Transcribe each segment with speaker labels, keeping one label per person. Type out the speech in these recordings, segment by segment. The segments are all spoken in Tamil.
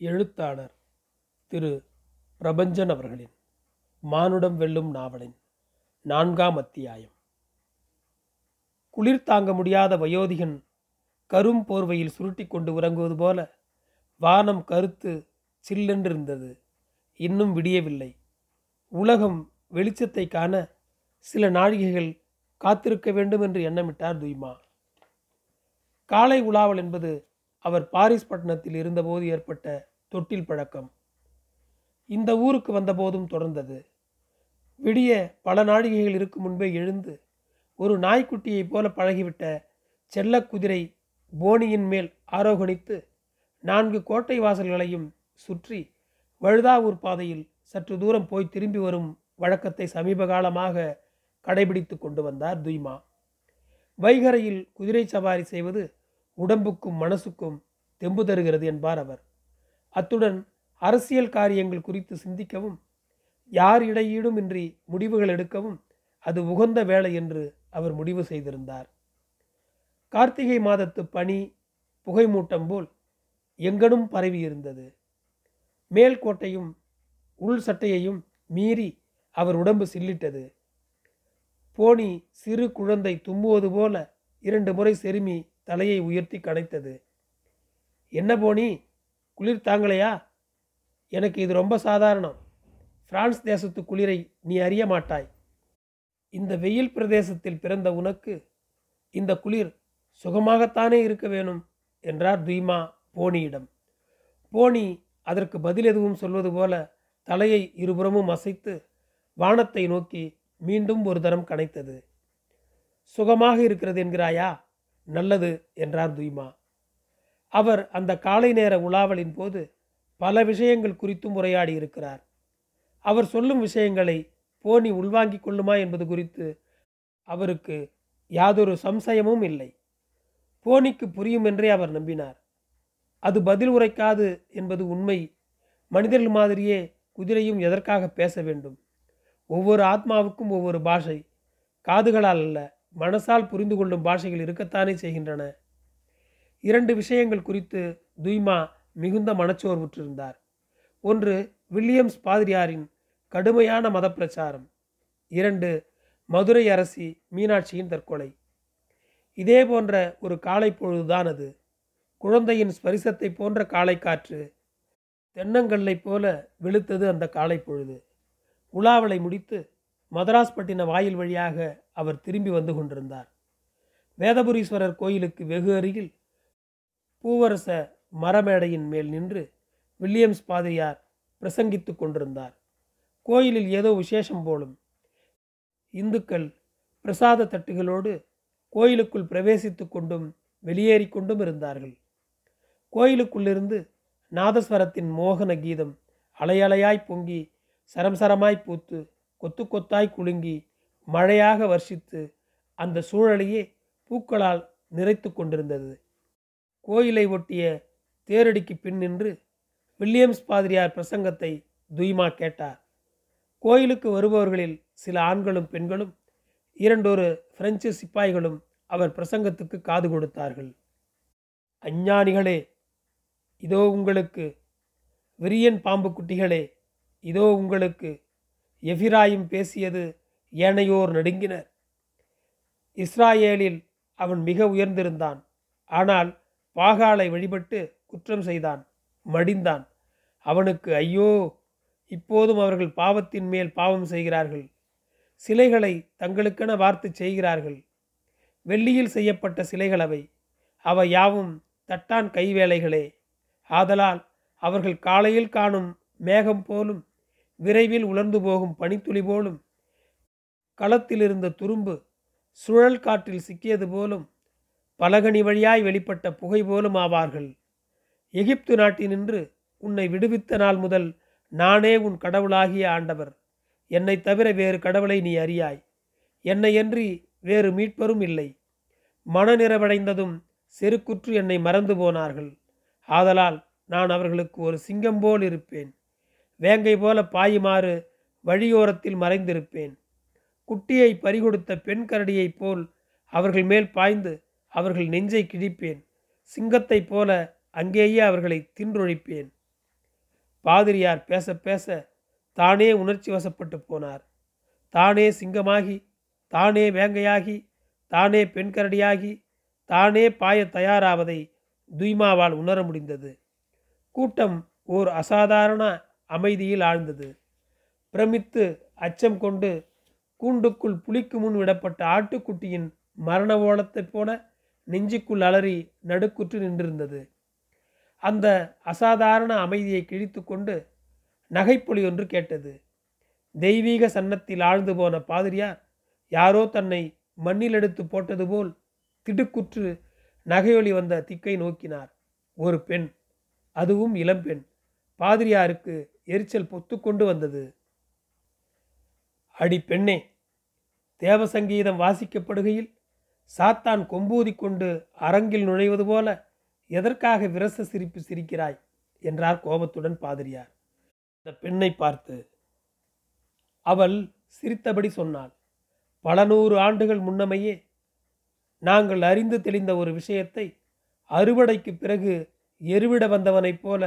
Speaker 1: எழுத்தாளர் திரு. பிரபஞ்சன் அவர்களின் மானுடம் வெல்லும் நாவலின் நான்காம் அத்தியாயம் குளிர் தாங்க முடியாத வயோதிகன் கரும் போர்வையில் சுருட்டி கொண்டு உறங்குவது போல வானம் கருத்து சில்லென்றிருந்தது. இன்னும் விடியவில்லை. உலகம் வெளிச்சத்தை காண சில நாழிகைகள் காத்திருக்க வேண்டும் என்று எண்ணமிட்டார் துய்மா. காலை உலாவல் என்பது அவர் பாரிஸ் பட்டணத்தில் இருந்தபோது ஏற்பட்ட தொட்டில் பழக்கம். இந்த ஊருக்கு வந்தபோதும் தொடர்ந்தது. விடிய பல நாழிகைகள் இருக்கும் முன்பே எழுந்து ஒரு நாய்க்குட்டியைப் போல பழகிவிட்ட செல்ல குதிரை போனியின் மேல் ஆரோகணித்து நான்கு கோட்டை வாசல்களையும் சுற்றி வழுதாவூர் பாதையில் சற்று தூரம் போய் திரும்பி வரும் வழக்கத்தை சமீப காலமாக கடைபிடித்து கொண்டு வந்தார் துய்மா. வைகரையில் குதிரை சவாரி செய்வது உடம்புக்கும் மனசுக்கும் தெம்பு தருகிறது என்பார் அவர். அத்துடன் அரசியல் காரியங்கள் குறித்து சிந்திக்கவும் யார் இடையீடும் இன்றி முடிவுகள் எடுக்கவும் அது உகந்த வேலை என்று அவர் முடிவு செய்திருந்தார். கார்த்திகை மாதத்து பனி புகைமூட்டம் போல் எங்கனும் பரவி இருந்தது. மேல் கோட்டையும் உள் சட்டையையும் மீறி அவர் உடம்பு சில்லிட்டது. போனி சிறு குழந்தை தும்புவது போல இரண்டு முறை செருமி தலையை உயர்த்தி கனைத்தது என்ன போனி? குளிர் தாங்கலையா? எனக்கு இது ரொம்ப சாதாரணம். பிரான்ஸ் தேசத்து குளிரை நீ அறிய மாட்டாய். இந்த வெயில் பிரதேசத்தில் பிறந்த உனக்கு இந்த குளிர் சுகமாகத்தானே இருக்க வேணும்? என்றார் துய்மா போனியிடம். போனி அதற்கு பதில் எதுவும் சொல்வது போல தலையை இருபுறமும் அசைத்து வானத்தை நோக்கி மீண்டும் ஒரு தரம் கனைத்தது. சுகமாக இருக்கிறது என்கிறாயா? நல்லது என்றார் துய்மா அவர் அந்த காலை நேர உலாவலின் போது பல விஷயங்கள் குறித்தும் உரையாடி இருக்கிறார். அவர் சொல்லும் விஷயங்களை போனி உள்வாங்கிக் கொள்ளுமா என்பது குறித்து அவருக்கு யாதொரு சம்சயமும் இல்லை. போனிக்கு புரியும் என்றே அவர் நம்பினார். அது பதில் உரைக்காது என்பது உண்மை. மனிதர்கள் மாதிரியே குதிரையும் எதற்காக பேச வேண்டும்? ஒவ்வொரு ஆத்மாவுக்கும் ஒவ்வொரு பாஷை. காதுகளால் அல்ல. மனசால் புரிந்து கொள்ளும் பாஷைகள் இருக்கத்தானே செய்கின்றன. இரண்டு விஷயங்கள் குறித்து துய்மா மிகுந்த மனச்சோர்வுற்றிருந்தார். ஒன்று வில்லியம்ஸ் பாதிரியாரின் கடுமையான மத பிரச்சாரம் இரண்டு மதுரை அரசி மீனாட்சியின் தற்கொலை. இதே போன்ற ஒரு காலை பொழுதுதான் அது. குழந்தையின் ஸ்பரிசத்தை போன்ற காலை காற்று தென்னங்கல்லை போல வெளுத்தது அந்த காலை பொழுது உலாவலை முடித்து மதராஸ் பட்டின வாயில் வழியாக அவர் திரும்பி வந்து கொண்டிருந்தார். வேதபுரீஸ்வரர் கோயிலுக்கு வெகு அருகில் பூவரச மரமேடையின் மேல் நின்று வில்லியம்ஸ் பாதிரியார் பிரசங்கித்து கொண்டிருந்தார். கோயிலில் ஏதோ விசேஷம் போலும் இந்துக்கள் பிரசாத தட்டுகளோடு கோயிலுக்குள் பிரவேசித்து கொண்டும் வெளியேறி கொண்டும் இருந்தார்கள். கோயிலுக்குள்ளிருந்து நாதஸ்வரத்தின் மோகன கீதம் அலையலையாய் பொங்கி சரம் சரமாய் பூத்து கொத்து கொத்தாய் குலுங்கி மழையாக வர்ஷித்து அந்த சூழலையே பூக்களால் நிறைத்து கொண்டிருந்தது. கோயிலை ஒட்டிய தேரடிக்கு பின் நின்று வில்லியம்ஸ் பாதிரியார் பிரசங்கத்தை துய்மா கேட்டார். கோயிலுக்கு வருபவர்களில் சில ஆண்களும் பெண்களும் இரண்டொரு பிரெஞ்சு சிப்பாய்களும் அவர் பிரசங்கத்துக்கு காது கொடுத்தார்கள். அஞ்ஞானிகளே இதோ உங்களுக்கு விரியன் பாம்பு குட்டிகளே இதோ உங்களுக்கு எஃபிராயும் பேசியது ஏனையோர் நடுங்கினர். இஸ்ராயேலில் அவன் மிக உயர்ந்திருந்தான். ஆனால் பாகாலை வழிபட்டு குற்றம் செய்தான் மடிந்தான். அவனுக்கு ஐயோ இப்போதும் அவர்கள் பாவத்தின் மேல் பாவம் செய்கிறார்கள். சிலைகளை தங்களுக்கென வார்த்து செய்கிறார்கள். வெள்ளியில் செய்யப்பட்ட சிலைகள் அவை. அவை யாவும் தட்டான் கைவேலைகளே. ஆதலால் அவர்கள் காலையில் காணும் மேகம் போலும் விரைவில் உலர்ந்து போகும் பனித்துளி போலும் களத்தில் இருந்த துரும்பு சுழல் காற்றில் சிக்கியது போலும் பலகனி வழியாய் வெளிப்பட்ட புகை போலும் ஆவார்கள். எகிப்து நாட்டினின்று உன்னை விடுவித்த நாள் முதல் நானே உன் கடவுளாகிய ஆண்டவர். என்னை தவிர வேறு கடவுளை நீ அறியாய். என்னையன்றி வேறு மீட்பரும் இல்லை. மனநிறவடைந்ததும் செருக்குற்று என்னை மறந்து போனார்கள். ஆதலால் நான் அவர்களுக்கு ஒரு சிங்கம் போல் இருப்பேன். வேங்கை போல பாயுமாறு வழியோரத்தில் மறைந்திருப்பேன். குட்டியை பறிகொடுத்த பெண் கரடியைப் போல் அவர்கள் மேல் பாய்ந்து அவர்கள் நெஞ்சை கிழிப்பேன். சிங்கத்தைப் போல அங்கேயே அவர்களை தின்றொழிப்பேன். பாதிரியார் பேச பேச தானே உணர்ச்சி வசப்பட்டு போனார். தானே சிங்கமாகி தானே வேங்கையாகி தானே பெண்கரடியாகி தானே பாய தயாராவதை துய்மாவால் உணர முடிந்தது. கூட்டம் ஓர் அசாதாரண அமைதியில் ஆழ்ந்தது. பிரமித்து அச்சம் கொண்டு கூண்டுக்குள் புலிக்கு முன் விடப்பட்ட ஆட்டுக்குட்டியின் மரண ஓலத்தைப் போல நெஞ்சுக்குள் அலறி நடுக்குற்று நின்றிருந்தது. அந்த அசாதாரண அமைதியை கிழித்து கொண்டு நகைப்பொலி ஒன்று கேட்டது. தெய்வீக சன்னத்தில் ஆழ்ந்து போன பாதிரியார் யாரோ தன்னை மண்ணில் எடுத்து போட்டது போல் திடுக்குற்று நகையொலி வந்த திக்கை நோக்கினார். ஒரு பெண் அதுவும் இளம்பெண் பாதிரியாருக்கு எரிச்சல் பொத்து கொண்டு வந்தது. அடி பெண்ணே தேவசங்கீதம் வாசிக்கப்படுகையில் சாத்தான் கொம்பூதி கொண்டு அரங்கில் நுழைவது போல எதற்காக விரச சிரிப்பு சிரிக்கிறாய்? என்றார் கோபத்துடன் பாதிரியார். இந்த பெண்ணை பார்த்து அவள் சிரித்தபடி சொன்னாள். பல நூறு ஆண்டுகள் முன்னமையே நாங்கள் அறிந்து தெளிந்த ஒரு விஷயத்தை அறுவடைக்கு பிறகு எருவிட வந்தவனைப் போல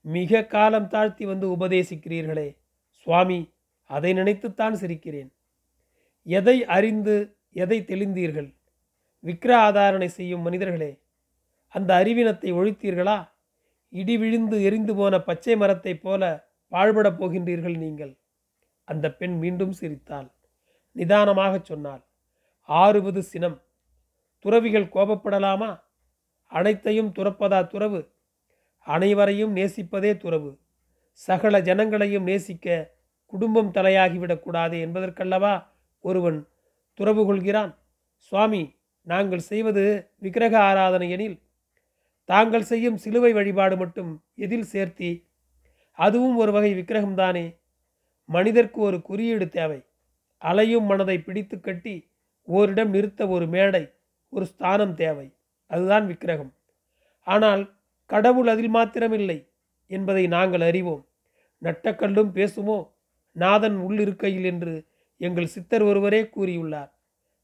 Speaker 1: மிக காலம் தாழ்த்தி வந்து உபதேசிக்கிறீர்களே. சுவாமி அதை நினைத்துத்தான் சிரிக்கிறேன். எதை அறிந்து எதை தெளிந்தீர்கள்? விக்கிர ஆதாரணை செய்யும் மனிதர்களே அந்த அறிவினத்தை ஒழித்தீர்களா? இடி விழுந்து எரிந்து போன பச்சை மரத்தைப் போல பாழ்படப் போகின்றீர்கள் நீங்கள். அந்த பெண் மீண்டும் சிரித்தாள். நிதானமாகச் சொன்னாள். ஆறுவது சினம். துறவிகள் கோபப்படலாமா? அனைத்தையும் துறப்பதா துறவு? அனைவரையும் நேசிப்பதே துறவு. சகல ஜனங்களையும் நேசிக்க குடும்பம் தலையாகிவிடக்கூடாது என்பதற்கல்லவா? ஒருவன் துறவு கொள்கிறான். சுவாமி நாங்கள் செய்வது விக்கிரக ஆராதனை எனில் தாங்கள் செய்யும் சிலுவை வழிபாடு மட்டும் எதில் சேர்த்தி? அதுவும் ஒரு வகை விக்கிரகம்தானே மனிதர்க்கு ஒரு குறியீடு தேவை. அலையும் மனதை பிடித்து கட்டி ஓரிடம் நிறுத்த ஒரு மேடை ஒரு ஸ்தானம் தேவை. அதுதான் விக்கிரகம். ஆனால் கடவுள் அதில் மாத்திரமில்லை என்பதை நாங்கள் அறிவோம். நட்டக்கல்லும் பேசுமோ? நாதன் உள்ளிருக்கையில் என்று எங்கள் சித்தர் ஒருவரே கூறியுள்ளார்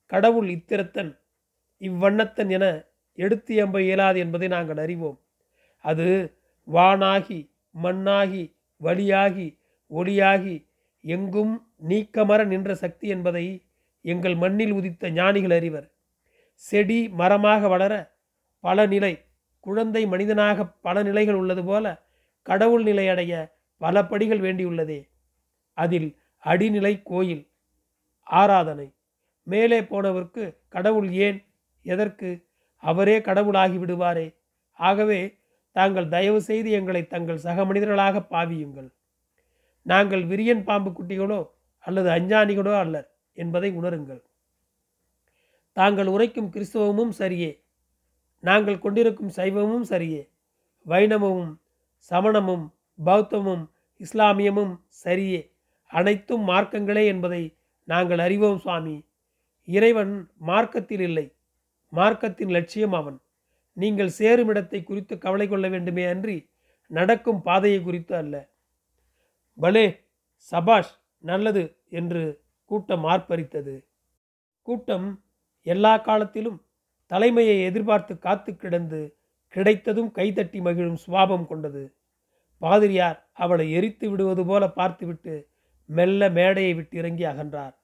Speaker 1: கடவுள் இத்திரத்தன் இவ்வண்ணத்தன் என எடுத்து எம்ப இயலாது என்பதை நாங்கள் அறிவோம். அது வானாகி மண்ணாகி வழியாகி ஒளியாகி எங்கும் நீக்கமர நின்ற சக்தி என்பதை எங்கள் மண்ணில் உதித்த ஞானிகள் அறிவர். செடி மரமாக வளர பல நிலை குழந்தை மனிதனாக பல நிலைகள் உள்ளது போல கடவுள் நிலை அடைய பல படிகள் வேண்டியுள்ளதே. அதில் அடிநிலை கோயில் ஆராதனை. மேலே போனவருக்கு கடவுள் ஏன்? எதற்கு? அவரே கடவுளாகி விடுவாரே. ஆகவே தாங்கள் தயவு செய்து எங்களை தங்கள் சக மனிதர்களாக பாவியுங்கள். நாங்கள் விரியன் பாம்பு குட்டிகளோ அல்லது அஞ்சானிகளோ அல்லர் என்பதை உணருங்கள். தாங்கள் உரைக்கும் கிறிஸ்தவமும் சரியே. நாங்கள் கொண்டிருக்கும் சைவமும் சரியே. வைணவமும் சமணமும் பௌத்தமும் இஸ்லாமியமும் சரியே. அனைத்தும் மார்க்கங்களே என்பதை நாங்கள் அறிவோம் சுவாமி. இறைவன் மார்க்கத்தில் இல்லை. மார்க்கத்தின் லட்சியம் அவன். நீங்கள் சேரும் இடத்தை குறித்து கவலை கொள்ள வேண்டுமே அன்றி நடக்கும் பாதையை குறித்து அல்ல. பலே சபாஷ் நல்லது என்று கூட்டம் ஆர்ப்பரித்தது. கூட்டம் எல்லா காலத்திலும் தலைமையை எதிர்பார்த்து காத்து கிடந்து கிடைத்ததும் கைதட்டி மகிழும் சுவாபம் கொண்டது. பாதிரியார் அவளை எரித்து விடுவது போல பார்த்துவிட்டு மெல்ல மேடையை விட்டு இறங்கி அகன்றார்.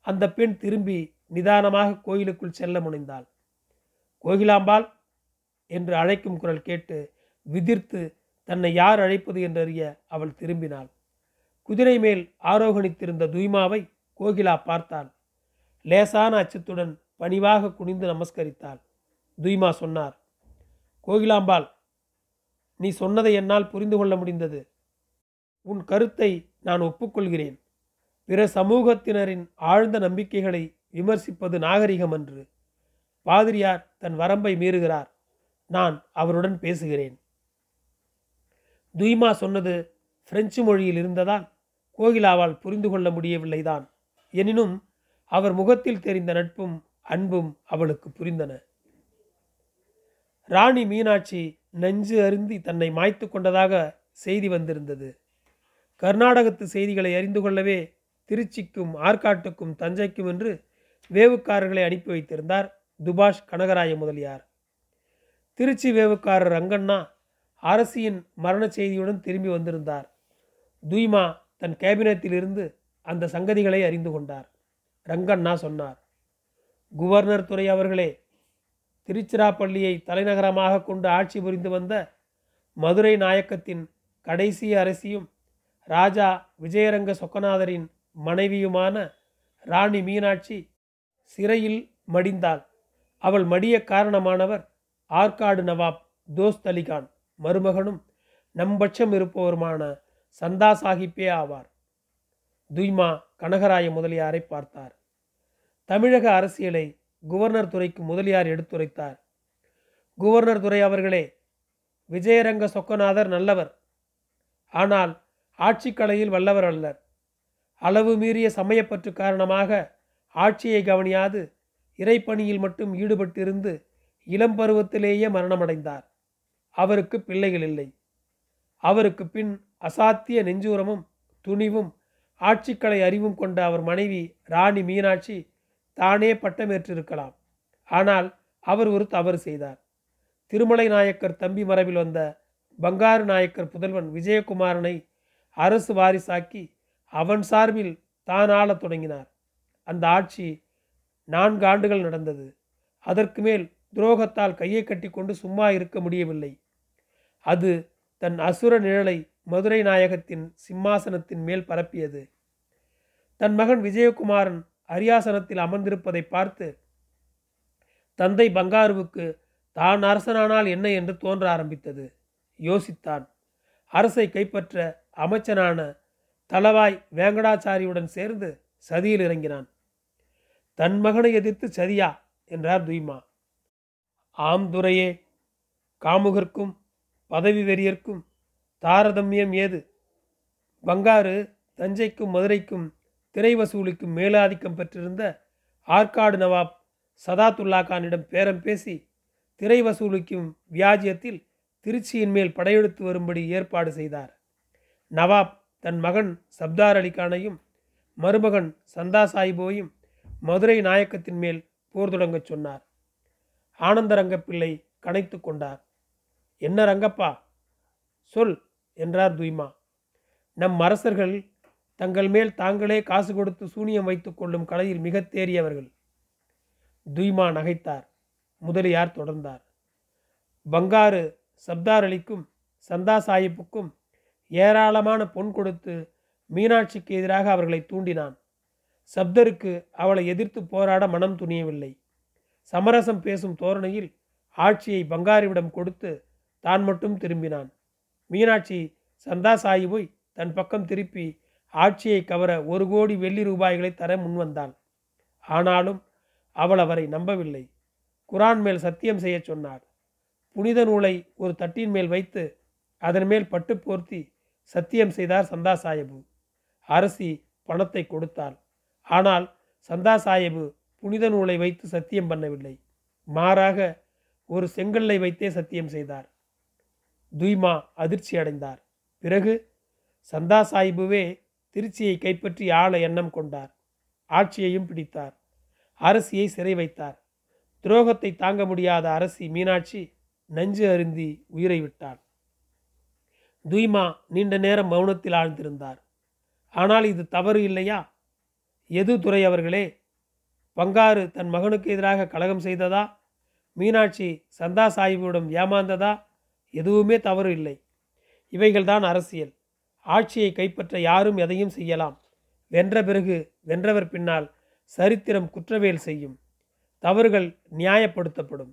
Speaker 1: அந்த பெண் திரும்பி நிதானமாக கோயிலுக்குள் செல்ல முனைந்தாள். கோகிலாம்பாள் என்று அழைக்கும் குரல் கேட்டு விதிர்த்து தன்னை யார் அழைப்பது என்றறிய அவள் திரும்பினாள். குதிரை மேல் ஆரோகணித்திருந்த துய்மாவை கோகிலா பார்த்தாள். லேசான அச்சத்துடன் பணிவாக குனிந்து நமஸ்கரித்தாள். துய்மா சொன்னார் கோகிலாம்பாள் நீ சொன்னதை என்னால் புரிந்து கொள்ள முடிந்தது. உன் கருத்தை நான் ஒப்புக்கொள்கிறேன். பிற சமூகத்தினரின் ஆழ்ந்த நம்பிக்கைகளை விமர்சிப்பது நாகரிகம் அன்று. பாதிரியார் தன் வரம்பை மீறுகிறார். நான் அவருடன் பேசுகிறேன். துய்மா சொன்னது பிரெஞ்சு மொழியில் இருந்ததால் கோகிலாவால் புரிந்து கொள்ள முடியவில்லைதான். எனினும் அவர் முகத்தில் தெரிந்த நட்பும் அன்பும் அவளுக்கு புரிந்தன. ராணி மீனாட்சி நெஞ்சு அருந்தி தன்னை மாய்த்து கொண்டதாக செய்தி வந்திருந்தது. கர்நாடகத்து செய்திகளை அறிந்து கொள்ளவே திருச்சிக்கும் ஆற்காட்டுக்கும் தஞ்சைக்கும் என்று வேவுக்காரர்களை அனுப்பி வைத்திருந்தார் துபாஷ் கனகராய முதலியார். திருச்சி வேவுக்காரர் ரங்கண்ணா அரசியின் மரண செய்தியுடன் திரும்பி வந்திருந்தார். துய்மா தன் கேபினத்திலிருந்து அந்த சங்கதிகளை அறிந்து கொண்டார். ரங்கண்ணா சொன்னார் குவர்னர் துறை அவர்களே திருச்சிராப்பள்ளியை தலைநகரமாக கொண்டு ஆட்சி புரிந்து வந்த மதுரை நாயக்கத்தின் கடைசி அரசியும் ராஜா விஜயரங்க சொக்கநாதரின் மனைவியுமான ராணி மீனாட்சி சிறையில் மடிந்தாள். அவள் மடிய காரணமானவர் ஆற்காடு நவாப் தோஸ்த் அலிகான் மருமகனும் நம்பட்சம் இருப்பவருமான சந்தா சாஹிப்பே ஆவார். துய்மா கனகராய முதலியாரை பார்த்தார். தமிழக அரசியலை குவர்னர் துறைக்கு முதலியார் எடுத்துரைத்தார். குவர்னர் துறை அவர்களே விஜயரங்க சொக்கநாதர் நல்லவர். ஆனால் ஆட்சிக்கலையில் வல்லவர் அல்லர். அளவு மீறிய சமயப்பற்று காரணமாக ஆட்சியை கவனியாது இறைப்பணியில் மட்டும் ஈடுபட்டிருந்து இளம் பருவத்திலேயே மரணமடைந்தார். அவருக்கு பிள்ளைகள் இல்லை. அவருக்கு பின் அசாத்திய நெஞ்சூரமும் துணிவும் ஆட்சிக்கலை அறிவும் கொண்ட அவர் மனைவி ராணி மீனாட்சி தானே பட்டமேற்றிருக்கலாம். ஆனால் அவர் ஒரு தவறு செய்தார். திருமலை நாயக்கர் தம்பி மரபில் வந்த பங்காரு நாயக்கர் புதல்வன் விஜயகுமாரனை அரசு வாரிசாக்கி அவன் சார்பில் தான் ஆளத் தொடங்கினார். அந்த ஆட்சி நான்கு ஆண்டுகள் நடந்தது. அதற்கு மேல் துரோகத்தால் கையை கட்டிக்கொண்டு சும்மா இருக்க முடியவில்லை. அது தன் அசுர நிழலை மதுரை நாயகத்தின் சிம்மாசனத்தின் மேல் பரப்பியது. தன் மகன் விஜயகுமாரன் அரியாசனத்தில் அமர்ந்திருப்பதை பார்த்து தந்தை பங்காருவுக்கு தான் அரசனானால் என்ன என்று தோன்ற ஆரம்பித்தது? யோசித்தான். அரசை கைப்பற்ற அமைச்சனான தளவாய் வேங்கடாச்சாரியுடன் சேர்ந்து சதியில் இறங்கினான். தன் மகனை எதிர்த்து சதியா? என்றார் துய்மா. ஆம்துரையே காமுகர்க்கும் பதவி வெறியர்க்கும் தாரதமியம் ஏது? பங்காரு தஞ்சைக்கும் மதுரைக்கும் திரை வசூலிக்கும் மேலாதிக்கம் பெற்றிருந்த ஆற்காடு நவாப் சதாத்துல்லா கானிடம் பேரம் பேசி திரை வசூலிக்கும் வியாஜியத்தில் திருச்சியின் மேல் படையெடுத்து வரும்படி ஏற்பாடு செய்தார். நவாப் தன் மகன் சப்தார் அலிகானையும் மருமகன் சந்தா சாஹிபோயும் மதுரை நாயக்கத்தின் மேல் போர் தொடங்கச் சொன்னார். ஆனந்த ரங்கப்பிள்ளை கனைத்து கொண்டார். என்ன ரங்கப்பா சொல் என்றார் துய்மா. நம் அரசர்கள் தங்கள் மேல் தாங்களே காசு கொடுத்து சூனியம் வைத்துக் கொள்ளும் கலையில் மிக தேறியவர்கள். துய்மா நகைத்தார். முதலியார் தொடர்ந்தார். பங்காரு சப்தார் அலிக்கும் சந்தா சாஹிப்புக்கும் ஏராளமான பொன் கொடுத்து மீனாட்சிக்கு எதிராக அவர்களை தூண்டினான். சப்தருக்கு அவளை எதிர்த்து போராட மனம் துணியவில்லை. சமரசம் பேசும் தோரணையில் ஆட்சியை பங்காரிவிடம் கொடுத்து தான் மட்டும் திரும்பினான். மீனாட்சி சந்தா சாஹிபை தன் பக்கம் திருப்பி ஆட்சியை கவர ஒரு கோடி வெள்ளி ரூபாய்களை தர முன்வந்தாள் ஆனாலும் அவள் அவரை நம்பவில்லை. குரான் மேல் சத்தியம் செய்ய சொன்னார் புனித நூலை ஒரு தட்டின் மேல் வைத்து அதன் மேல் பட்டு போர்த்தி சத்தியம் செய்தார் சந்தா சாஹிபு அரசி பணத்தை கொடுத்தாள். ஆனால் சந்தா சாஹிபு புனித நூலை வைத்து சத்தியம் பண்ணவில்லை. மாறாக ஒரு செங்கல்லை வைத்தே சத்தியம் செய்தார். துய்மா அதிர்ச்சி அடைந்தார். பிறகு சந்தா சாஹிபுவே திருச்சியை கைப்பற்றி ஆள எண்ணம் கொண்டார். ஆட்சியையும் பிடித்தார். அரசியை சிறை வைத்தார். துரோகத்தை தாங்க முடியாத அரசி மீனாட்சி நஞ்சு அருந்தி உயிரை விட்டாள். துய்மா நீண்ட நேரம் மௌனத்தில் ஆழ்ந்திருந்தார். ஆனால் இது தவறு இல்லையா? எது துறை அவர்களே? பங்காறு தன் மகனுக்கு எதிராக கலகம் செய்ததா? மீனாட்சி சந்தா சாஹிபிடம் ஏமாந்ததா? எதுவுமே தவறு இல்லை. இவைகள்தான் அரசியல். ஆட்சியை கைப்பற்ற யாரும் எதையும் செய்யலாம். வென்ற பிறகு வென்றவர் பின்னால் சரித்திரம் குற்றவேல் செய்யும். தவறுகள் நியாயப்படுத்தப்படும்.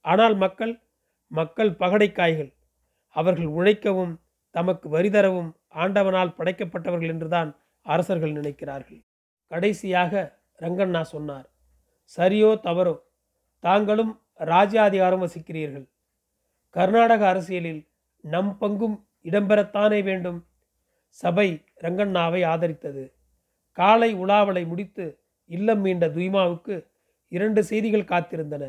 Speaker 1: ஆனால் மக்கள் மக்கள் பகடைக்காய்கள். அவர்கள் உழைக்கவும் தமக்கு வரி தரவும் ஆண்டவனால் படைக்கப்பட்டவர்கள் என்றுதான் அரசர்கள் நினைக்கிறார்கள். கடைசியாக ரங்கண்ணா சொன்னார் சரியோ தவறோ தாங்களும் ராஜ்யாதிகாரம் வசிக்கிறீர்கள். கர்நாடக அரசியலில் நம் பங்கும் இடம்பெறத்தானே வேண்டும். சபை ரங்கண்ணாவை ஆதரித்தது. காலை உலாவலை முடித்து இல்லம் மீண்ட துய்மாவுக்கு இரண்டு செய்திகள் காத்திருந்தன.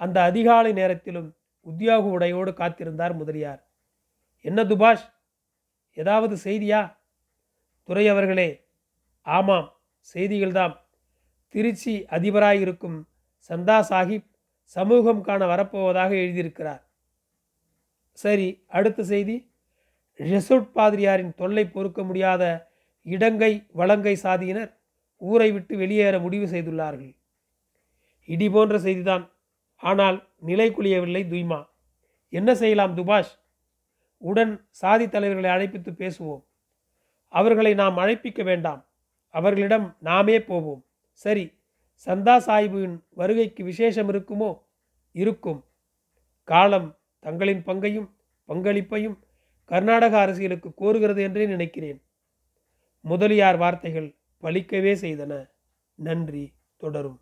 Speaker 1: அந்த அதிகாலை நேரத்திலும் உத்தியோக உடையோடு காத்திருந்தார் முதலியார். என்ன துபாஷ்? ஏதாவது செய்தியா? துறை அவர்களே ஆமாம் செய்திகள்தாம். திருச்சி அதிபராயிருக்கும் சந்தா சாஹிப் சமூகம் காண வரப்போவதாக எழுதியிருக்கிறார். சரி அடுத்த செய்தி. ரெசோட் பாதிரியாரின் தொல்லை பொறுக்க முடியாத இடங்கை வளங்கை சாதியினர் ஊரை விட்டு வெளியேற முடிவு செய்துள்ளார்கள். இடி போன்ற செய்திதான். ஆனால் நிலை குளியவில்லை துய்மா. என்ன செய்யலாம் துபாஷ்? உடன் சாதி தலைவர்களை அழைப்பித்து பேசுவோம். அவர்களை நாம் அழைப்பிக்க வேண்டாம். அவர்களிடம் நாமே போவோம். சரி சந்தா சாஹிபின் வருகைக்கு விசேஷம் இருக்குமோ? இருக்கும். காலம் தங்களின் பங்கையும் பங்களிப்பையும் கர்நாடக அரசியலுக்கு கோருகிறது என்றே நினைக்கிறேன். முதலியார் வார்த்தைகள் பலிக்கவே செய்தன. நன்றி தொடரும்.